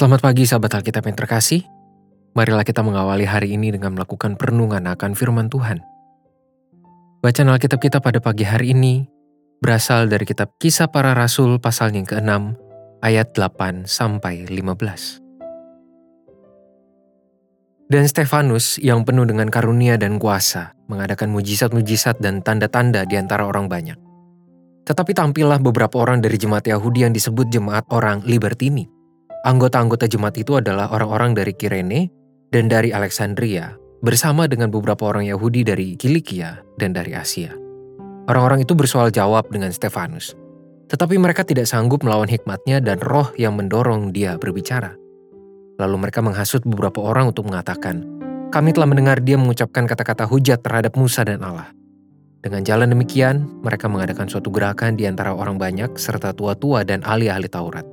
Selamat pagi sahabat Alkitab yang terkasih. Marilah kita mengawali hari ini dengan melakukan perenungan akan firman Tuhan. Bacaan Alkitab kita pada pagi hari ini berasal dari kitab Kisah Para Rasul pasal yang ke-6 ayat 8 sampai 15. Dan Stefanus yang penuh dengan karunia dan kuasa mengadakan mujizat-mujizat dan tanda-tanda di antara orang banyak. Tetapi tampillah beberapa orang dari jemaat Yahudi yang disebut jemaat orang Libertini. Anggota-anggota jemaat itu adalah orang-orang dari Kirene dan dari Alexandria, bersama dengan beberapa orang Yahudi dari Kilikia dan dari Asia. Orang-orang itu bersoal jawab dengan Stefanus, tetapi mereka tidak sanggup melawan hikmatnya dan roh yang mendorong dia berbicara. Lalu mereka menghasut beberapa orang untuk mengatakan, kami telah mendengar dia mengucapkan kata-kata hujat terhadap Musa dan Allah. Dengan jalan demikian, mereka mengadakan suatu gerakan di antara orang banyak serta tua-tua dan ahli-ahli Taurat.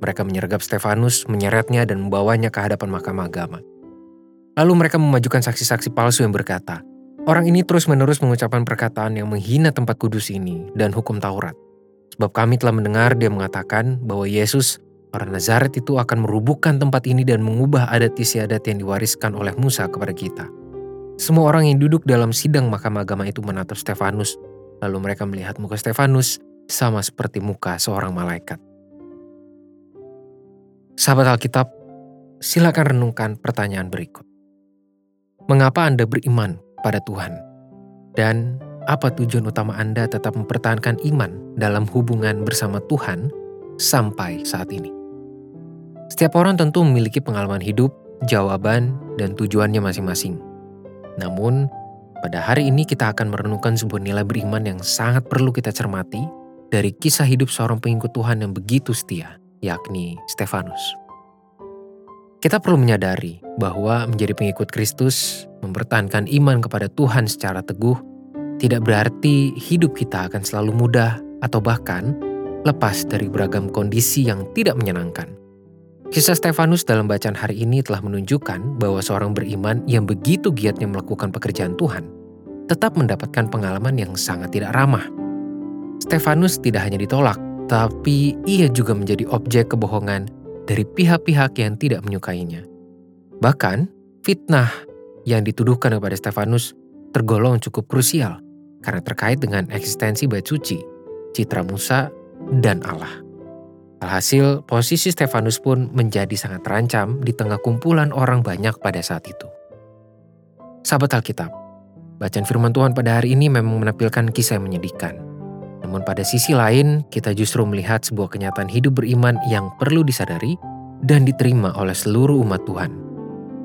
Mereka menyergap Stefanus, menyeretnya dan membawanya ke hadapan mahkamah agama. Lalu mereka memajukan saksi-saksi palsu yang berkata, Orang ini terus-menerus mengucapkan perkataan yang menghina tempat kudus ini dan hukum Taurat. Sebab kami telah mendengar dia mengatakan bahwa Yesus Orang Nazaret itu akan merubuhkan tempat ini dan mengubah adat istiadat yang diwariskan oleh Musa kepada kita. Semua orang yang duduk dalam sidang mahkamah agama itu menatap Stefanus, lalu mereka melihat muka Stefanus sama seperti muka seorang malaikat. Sahabat Alkitab, silakan renungkan pertanyaan berikut. Mengapa Anda beriman pada Tuhan? Dan apa tujuan utama Anda tetap mempertahankan iman dalam hubungan bersama Tuhan sampai saat ini? Setiap orang tentu memiliki pengalaman hidup, jawaban, dan tujuannya masing-masing. Namun, pada hari ini kita akan merenungkan sebuah nilai beriman yang sangat perlu kita cermati dari kisah hidup seorang pengikut Tuhan yang begitu setia, yakni Stefanus. Kita perlu menyadari bahwa menjadi pengikut Kristus, mempertahankan iman kepada Tuhan secara teguh, tidak berarti hidup kita akan selalu mudah atau bahkan lepas dari beragam kondisi yang tidak menyenangkan. Kisah Stefanus dalam bacaan hari ini telah menunjukkan bahwa seorang beriman yang begitu giatnya melakukan pekerjaan Tuhan tetap mendapatkan pengalaman yang sangat tidak ramah. Stefanus tidak hanya ditolak, tapi ia juga menjadi objek kebohongan dari pihak-pihak yang tidak menyukainya. Bahkan, fitnah yang dituduhkan kepada Stefanus tergolong cukup krusial karena terkait dengan eksistensi bait suci, citra Musa, dan Allah. Alhasil, posisi Stefanus pun menjadi sangat terancam di tengah kumpulan orang banyak pada saat itu. Sahabat Alkitab, bacaan firman Tuhan pada hari ini memang menampilkan kisah yang menyedihkan. Namun pada sisi lain, kita justru melihat sebuah kenyataan hidup beriman yang perlu disadari dan diterima oleh seluruh umat Tuhan.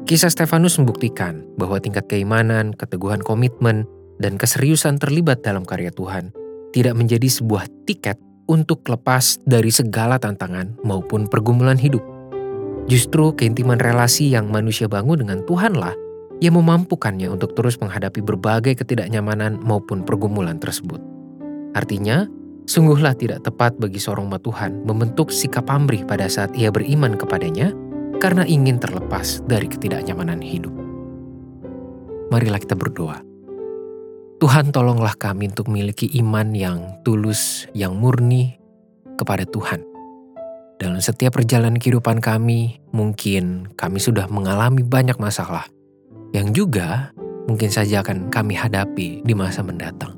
Kisah Stefanus membuktikan bahwa tingkat keimanan, keteguhan komitmen, dan keseriusan terlibat dalam karya Tuhan tidak menjadi sebuah tiket untuk lepas dari segala tantangan maupun pergumulan hidup. Justru keintiman relasi yang manusia bangun dengan Tuhanlah yang memampukannya untuk terus menghadapi berbagai ketidaknyamanan maupun pergumulan tersebut. Artinya, sungguhlah tidak tepat bagi seorang umat Tuhan membentuk sikap pamrih pada saat ia beriman kepadanya karena ingin terlepas dari ketidaknyamanan hidup. Marilah kita berdoa. Tuhan tolonglah kami untuk memiliki iman yang tulus, yang murni kepada Tuhan. Dalam setiap perjalanan kehidupan kami, mungkin kami sudah mengalami banyak masalah yang juga mungkin saja akan kami hadapi di masa mendatang.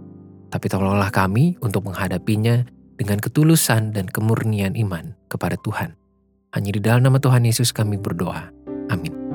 Tapi tolonglah kami untuk menghadapinya dengan ketulusan dan kemurnian iman kepada Tuhan. Hanya di dalam nama Tuhan Yesus kami berdoa. Amin.